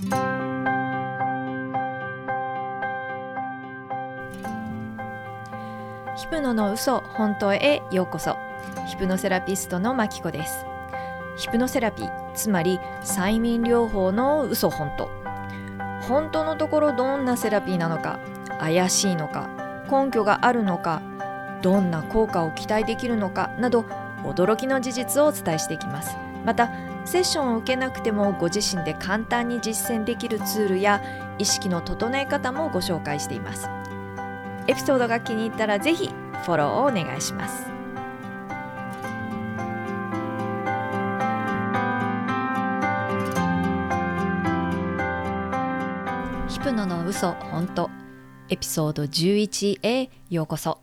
ヒプノの嘘本当へようこそ。ヒプノセラピストのマキコです。ヒプノセラピーつまり催眠療法の嘘本当。本当のところどんなセラピーなのか怪しいのか根拠があるのかどんな効果を期待できるのかなど驚きの事実をお伝えしていきます。またセッションを受けなくてもご自身で簡単に実践できるツールや意識の整え方もご紹介しています。エピソードが気に入ったらぜひフォローをお願いします。ヒプノの嘘本当。エピソード11へようこそ。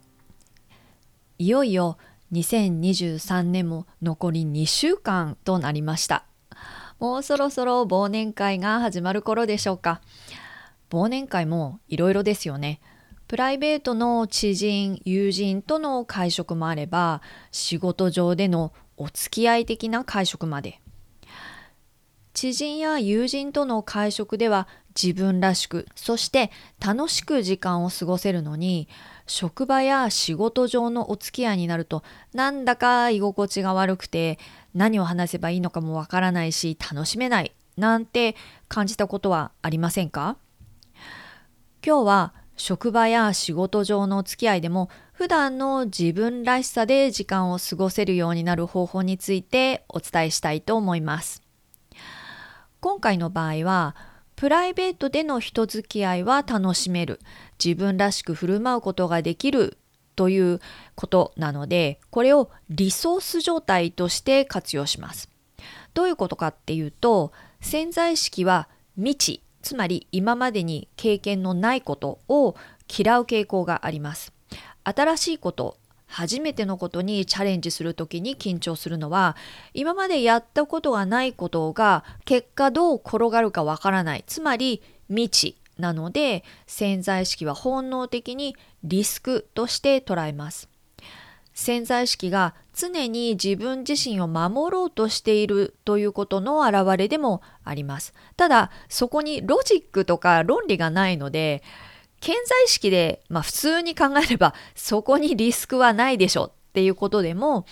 いよいよ2023年も残り2週間となりました。もうそろそろ忘年会が始まる頃でしょうか。忘年会もいろいろですよね。プライベートの知人友人との会食もあれば仕事上でのお付き合い的な会食まで。知人や友人との会食では自分らしくそして楽しく時間を過ごせるのに職場や仕事上のお付き合いになるとなんだか居心地が悪くて何を話せばいいのかもわからないし楽しめないなんて感じたことはありませんか？今日は職場や仕事上のお付き合いでも普段の自分らしさで時間を過ごせるようになる方法についてお伝えしたいと思います。今回の場合はプライベートでの人付き合いは楽しめる自分らしく振る舞うことができるということなのでこれをリソース状態として活用します。どういうことかっていうと潜在意識は未知つまり今までに経験のないことを嫌う傾向があります。新しいこと初めてのことにチャレンジする時に緊張するのは今までやったことがないことが結果どう転がるかわからない。つまり未知なので潜在意識は本能的にリスクとして捉えます。潜在意識が常に自分自身を守ろうとしているということの表れでもあります。ただそこにロジックとか論理がないので潜在意識で、まあ、普通に考えればそこにリスクはないでしょっていうことでも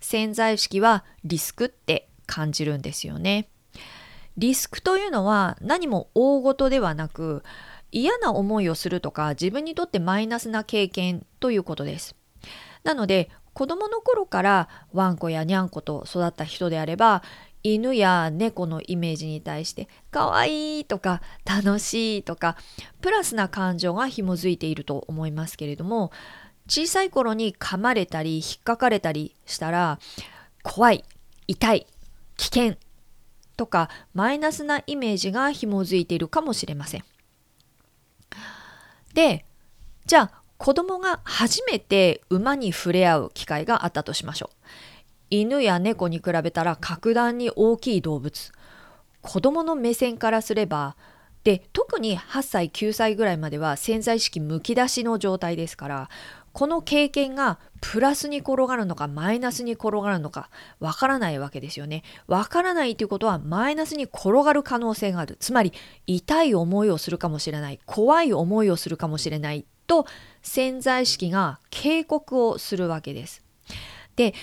潜在意識はリスクって感じるんですよね。リスクというのは何も大事ではなく嫌な思いをするとか自分にとってマイナスな経験ということです。なので子供の頃からワンコやニャンコと育った人であれば犬や猫のイメージに対して可愛いとか楽しいとかプラスな感情が紐づいていると思いますけれども小さい頃に噛まれたり引っかかれたりしたら怖い痛い危険とかマイナスなイメージが紐づいているかもしれません。でじゃあ子供が初めて馬に触れ合う機会があったとしましょう。犬や猫に比べたら格段に大きい動物子供の目線からすればで特に8歳9歳ぐらいまでは潜在意識むき出しの状態ですからこの経験がプラスに転がるのかマイナスに転がるのかわからないわけですよね。わからないということはマイナスに転がる可能性がある。つまり痛い思いをするかもしれない怖い思いをするかもしれないと潜在意識が警告をするわけです。で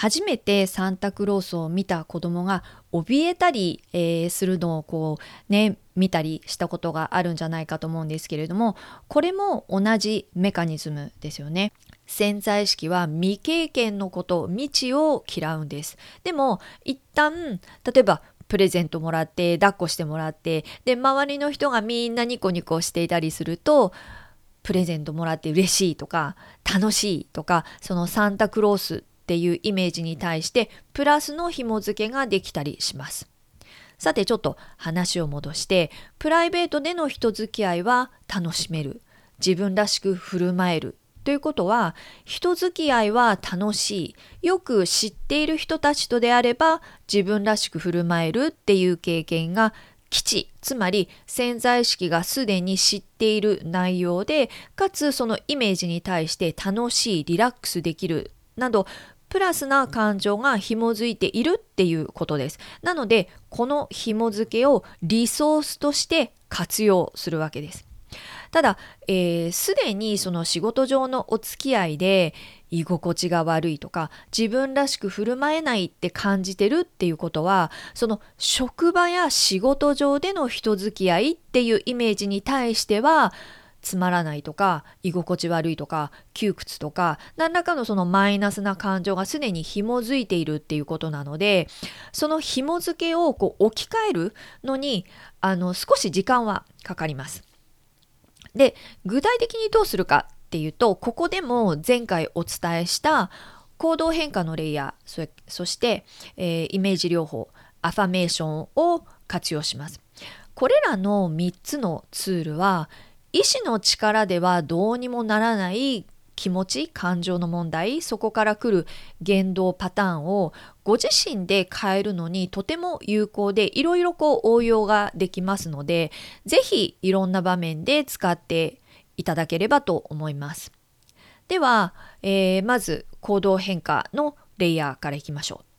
初めてサンタクロースを見た子供が怯えたり、えー、するのをこうね見たりしたことがあるんじゃないかと思うんですけれどもこれも同じメカニズムですよね。潜在意識は未経験のこと未知を嫌うんです。でも一旦例えばプレゼントもらって抱っこしてもらってで周りの人がみんなニコニコしていたりするとプレゼントもらって嬉しいとか楽しいとかそのサンタクロースっていうイメージに対してプラスの紐付けができたりします。さてちょっと話を戻してプライベートでの人付き合いは楽しめる自分らしく振る舞えるということは人付き合いは楽しいよく知っている人たちとであれば自分らしく振る舞えるっていう経験が基地つまり潜在意識がすでに知っている内容でかつそのイメージに対して楽しいリラックスできるなどプラスな感情が紐づいているっていうことです。なのでこの紐付けをリソースとして活用するわけです。ただすで、えー、にその仕事上のお付き合いで居心地が悪いとか自分らしく振る舞えないって感じてるっていうことはその職場や仕事上での人付き合いっていうイメージに対してはつまらないとか居心地悪いとか窮屈とか何らかのそのマイナスな感情がすでに紐づいているっていうことなのでその紐付けをこう置き換えるのにあの少し時間はかかります。で具体的にどうするかっていうとここでも前回お伝えした行動変化のレイヤーそして、えー、イメージ療法アファメーションを活用します。これらの3つのツールは意志の力ではどうにもならない気持ち感情の問題そこから来る言動パターンをご自身で変えるのにとても有効でいろいろこう応用ができますので是非いろんな場面で使っていただければと思います。では、えー、まず行動変化のレイヤーからいきましょう。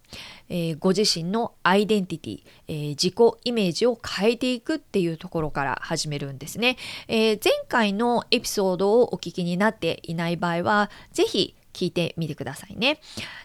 えー、ご自身のアイデンティティ、えー、自己イメージを変えていくっていうところから始めるんですね。えー、前回のエピソードをお聞きになっていない場合は、ぜひ聞いてみてくださいね。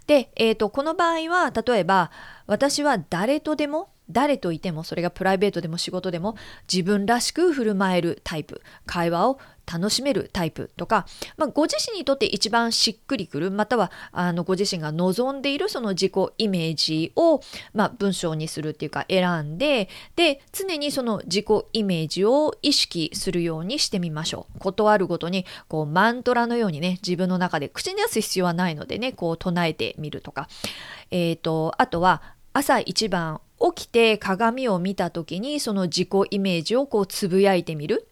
で、えーと、この場合は例えば私は誰とでも誰といてもそれがプライベートでも仕事でも自分らしく振る舞えるタイプ会話を楽しめるタイプとか、まあ、ご自身にとって一番しっくりくるまたはあのご自身が望んでいるその自己イメージを、まあ、文章にするっていうか選んでで常にその自己イメージを意識するようにしてみましょう。断るごとにこうマントラのようにね自分の中で口に出す必要はないのでねこう唱えてみるとか、えーと、あとは朝一番起きて鏡を見た時にその自己イメージをこうつぶやいてみる。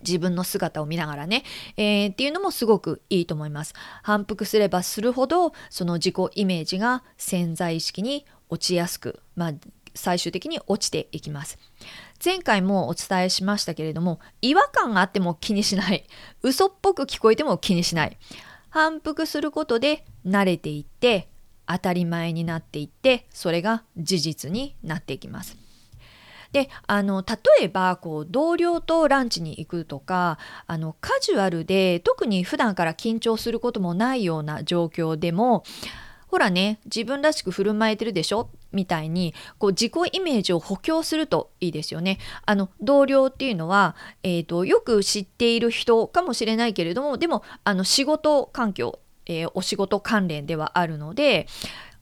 自分の姿を見ながらね、えー、っていうのもすごくいいと思います。反復すればするほどその自己イメージが潜在意識に落ちやすく、まあ、最終的に落ちていきます。前回もお伝えしましたけれども違和感があっても気にしない嘘っぽく聞こえても気にしない反復することで慣れていって当たり前になっていってそれが事実になっていきます。であの例えばこう同僚とランチに行くとかあのカジュアルで特に普段から緊張することもないような状況でもほらね自分らしく振る舞えてるでしょ？みたいにこう自己イメージを補強するといいですよね。あの同僚っていうのは、えーと、よく知っている人かもしれないけれどもでもあの仕事環境、えー、お仕事関連ではあるので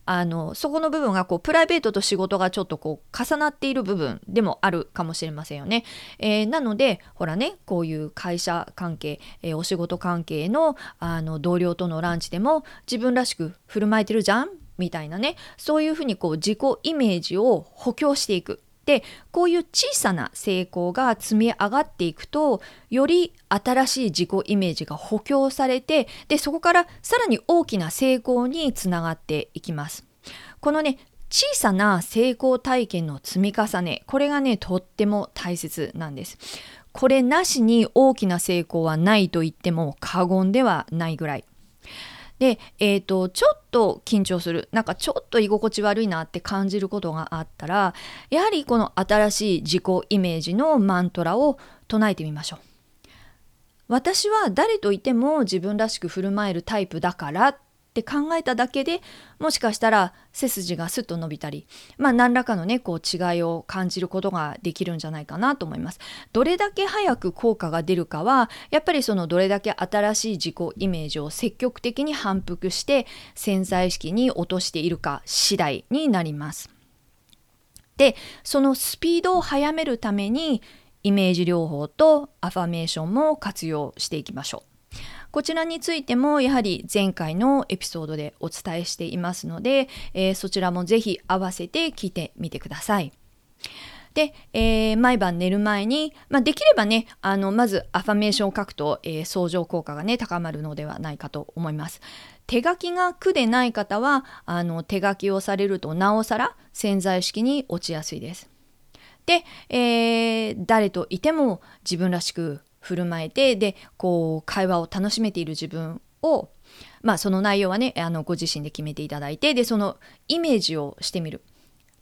あのそこの部分がこうプライベートと仕事がちょっとこう重なっている部分でもあるかもしれませんよね。えー、なのでほらねこういう会社関係、えー、お仕事関係のあの同僚とのランチでも自分らしく振る舞えてるじゃん？みたいなねそういうふうにこう自己イメージを補強していく。でこういう小さな成功が積み上がっていくとより新しい自己イメージが補強されてでそこからさらに大きな成功につながっていきます。このね小さな成功体験の積み重ねこれがねとっても大切なんです。これなしに大きな成功はないと言っても過言ではないぐらい。で、えーと、ちょっと緊張するなんかちょっと居心地悪いなって感じることがあったらやはりこの新しい自己イメージのマントラを唱えてみましょう。私は誰といても自分らしく振る舞えるタイプだからっって考えただけでもしかしたら背筋がスッと伸びたりまあ何らかのねこう違いを感じることができるんじゃないかなと思います。どれだけ早く効果が出るかはやっぱりそのどれだけ新しい自己イメージを積極的に反復して潜在意識に落としているか次第になります。でそのスピードを速めるためにイメージ療法とアファメーションも活用していきましょう。こちらについてもやはり前回のエピソードでお伝えしていますので、えー、そちらもぜひ合わせて聞いてみてください。で、えー、毎晩寝る前に、まあ、できればねあのまずアファメーションを書くと、えー、相乗効果がね高まるのではないかと思います。手書きが苦でない方はあの手書きをされるとなおさら潜在意識に落ちやすいです。で、えー、誰といても自分らしく振る舞えてでこう会話を楽しめている自分をまあその内容はねあのご自身で決めていただいてでそのイメージをしてみる。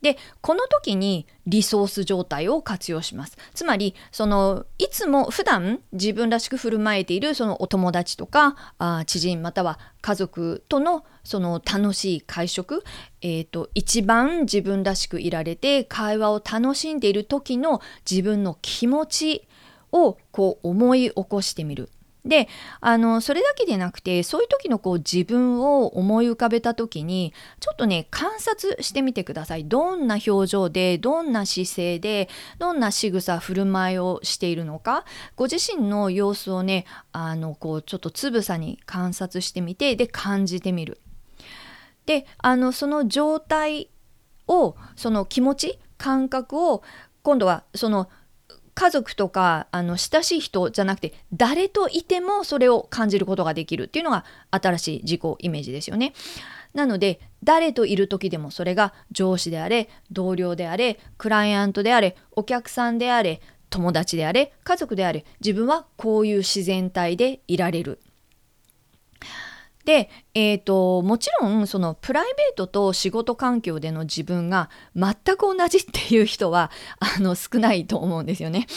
でこの時にリソース状態を活用しますつまりそのいつも普段自分らしく振る舞えているそのお友達とかあ知人または家族とのその楽しい会食、えーと、一番自分らしくいられて会話を楽しんでいる時の自分の気持ちをこう思い起こしてみる。であのそれだけでなくてそういう時のこう自分を思い浮かべた時にちょっとね観察してみてください。どんな表情でどんな姿勢でどんな仕草振る舞いをしているのか。ご自身の様子をねあのこうちょっとつぶさに観察してみてで感じてみる。であのその状態をその気持ち感覚を今度はその家族とかあの親しい人じゃなくて誰といてもそれを感じることができるっていうのが新しい自己イメージですよね。なので誰といる時でもそれが上司であれ同僚であれクライアントであれお客さんであれ友達であれ家族であれ自分はこういう自然体でいられるで、えーと、もちろんそのプライベートと仕事環境での自分が全く同じっていう人はあの少ないと思うんですよね。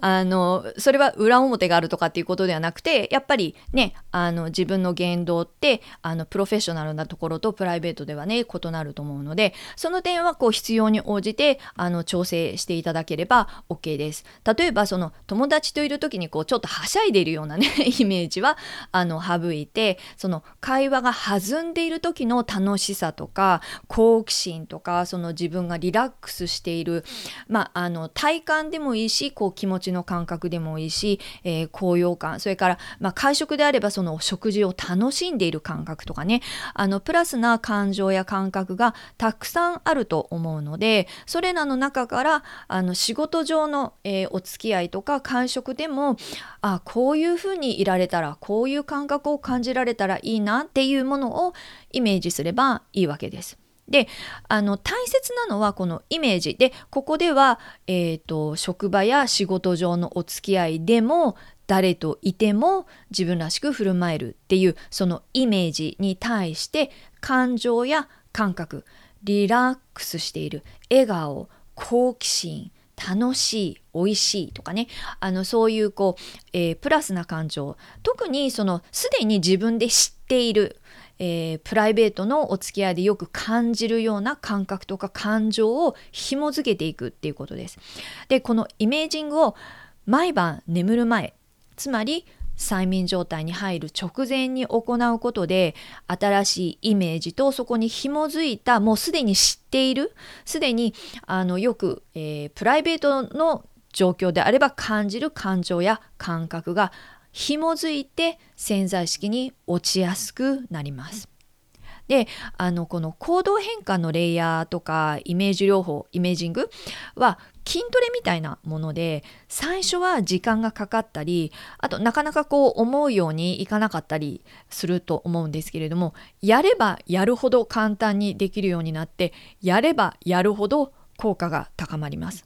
あのそれは裏表があるとかっていうことではなくてやっぱりねあの自分の言動ってあのプロフェッショナルなところとプライベートではね異なると思うのでその点はこう必要に応じてあの調整していただければ OK です。例えばその友達といる時にこうちょっとはしゃいでいるようなね イメージはあの省いてその会話が弾んでいる時の楽しさとか好奇心とかその自分がリラックスしているまああの体感でもいいしこう気持ちちの感覚でもいいし、えー、高揚感それから、まあ、会食であればその食事を楽しんでいる感覚とかねあのプラスな感情や感覚がたくさんあると思うのでそれらの中からあの仕事上の、えー、お付き合いとか会食でもあこういうふうにいられたらこういう感覚を感じられたらいいなっていうものをイメージすればいいわけです。であの大切なのはこのイメージ。でここでは、えーと、職場や仕事上のお付き合いでも誰といても自分らしく振る舞えるっていうそのイメージに対して感情や感覚リラックスしている笑顔好奇心楽しい美味しいとかね。あのそういうこう、えー、プラスな感情。特にそのすでに自分で知っているえー、プライベートのお付き合いでよく感じるような感覚とか感情を紐づけていくっていうことです。でこのイメージングを毎晩眠る前つまり催眠状態に入る直前に行うことで新しいイメージとそこに紐づいたもうすでに知っているすでにあのよく、えー、プライベートの状況であれば感じる感情や感覚が紐づいて潜在意識に落ちやすくなります。であのこの行動変化のレイヤーとかイメージ療法イメージングは筋トレみたいなもので最初は時間がかかったりあとなかなかこう思うようにいかなかったりすると思うんですけれどもやればやるほど簡単にできるようになってやればやるほど効果が高まります。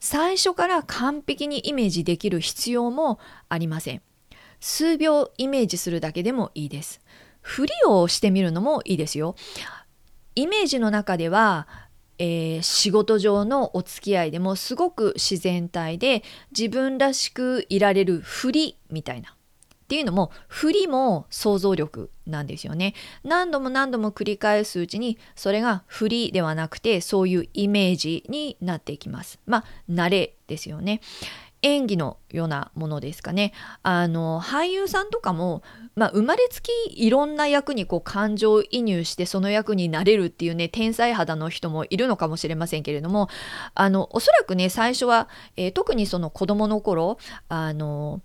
最初から完璧にイメージできる必要もありません。数秒イメージするだけでもいいです。ふりをしてみるのもいいですよ。イメージの中では、えー、仕事上のお付き合いでもすごく自然体で自分らしくいられるふりみたいなっていうのも振りも想像力なんですよね。何度も何度も繰り返すうちにそれが振りではなくてそういうイメージになっていきます。まあ慣れですよね。演技のようなものですかね。あの俳優さんとかも、まあ、生まれつきいろんな役にこう感情移入してその役になれるっていうね天才肌の人もいるのかもしれませんけれどもあのおそらくね最初は、えー、特にその子供の頃あの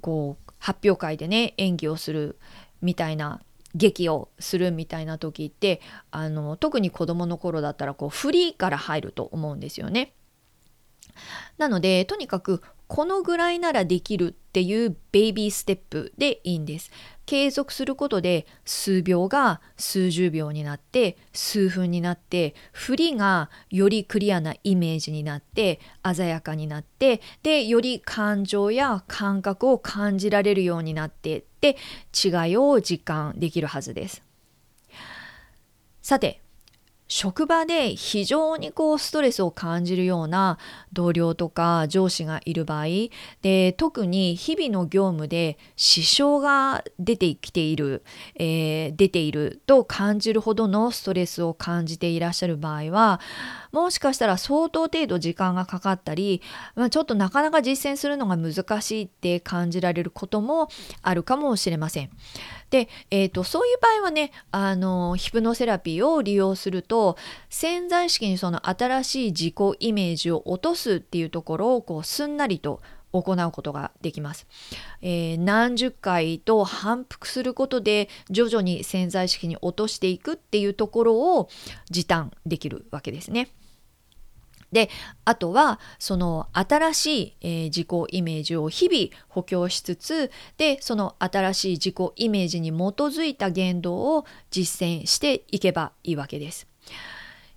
こう発表会でね演技をするみたいな劇をするみたいな時ってあの特に子どもの頃だったらこうフリーから入ると思うんですよね。なのでとにかくこのぐらいならできるっていうベイビーステップでいいんです。継続することで数秒が数十秒になって数分になって振りがよりクリアなイメージになって鮮やかになってでより感情や感覚を感じられるようになってって違いを実感できるはずです。さて職場で非常にこうストレスを感じるような同僚とか上司がいる場合で特に日々の業務で支障が出てきている、えー、出ていると感じるほどのストレスを感じていらっしゃる場合はもしかしたら相当程度時間がかかったり、まあ、ちょっとなかなか実践するのが難しいって感じられることもあるかもしれません。で、えーと、そういう場合はねあのヒプノセラピーを利用すると潜在意識にその新しい自己イメージを落とすっていうところをこうすんなりと行うことができます、えー、何十回と反復することで徐々に潜在意識に落としていくっていうところを時短できるわけですね。であとはその新しい、えー、自己イメージを日々補強しつつでその新しい自己イメージに基づいた言動を実践していけばいいわけです。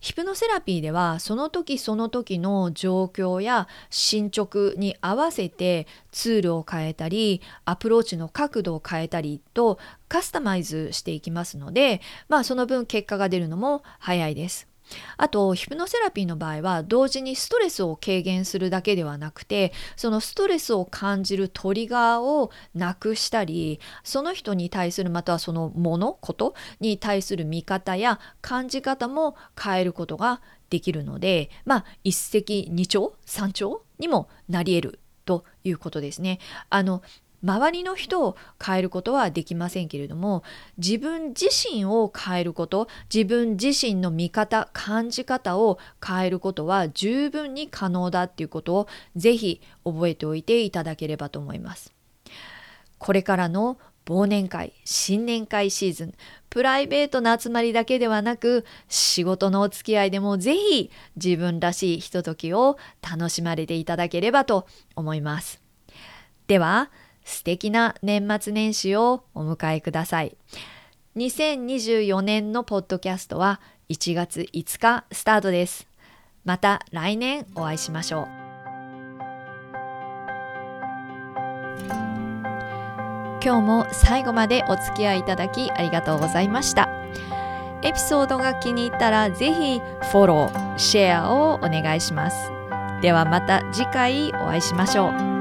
ヒプノセラピーではその時その時の状況や進捗に合わせてツールを変えたりアプローチの角度を変えたりとカスタマイズしていきますのでまあその分結果が出るのも早いです。あとヒプノセラピーの場合は同時にストレスを軽減するだけではなくてそのストレスを感じるトリガーをなくしたりその人に対するまたはそのものことに対する見方や感じ方も変えることができるのでまあ一石二鳥三鳥にもなり得るということですね。あの周りの人を変えることはできませんけれども自分自身を変えること自分自身の見方感じ方を変えることは十分に可能だっていうことをぜひ覚えておいていただければと思います。これからの忘年会新年会シーズンプライベートな集まりだけではなく仕事のお付き合いでもぜひ自分らしいひとときを楽しまれていただければと思います。では素敵な年末年始をお迎えください。2024年のポッドキャストは1月5日スタートです。また来年お会いしましょう。今日も最後までお付き合いいただきありがとうございました。エピソードが気に入ったらぜひフォロー、シェアをお願いします。ではまた次回お会いしましょう。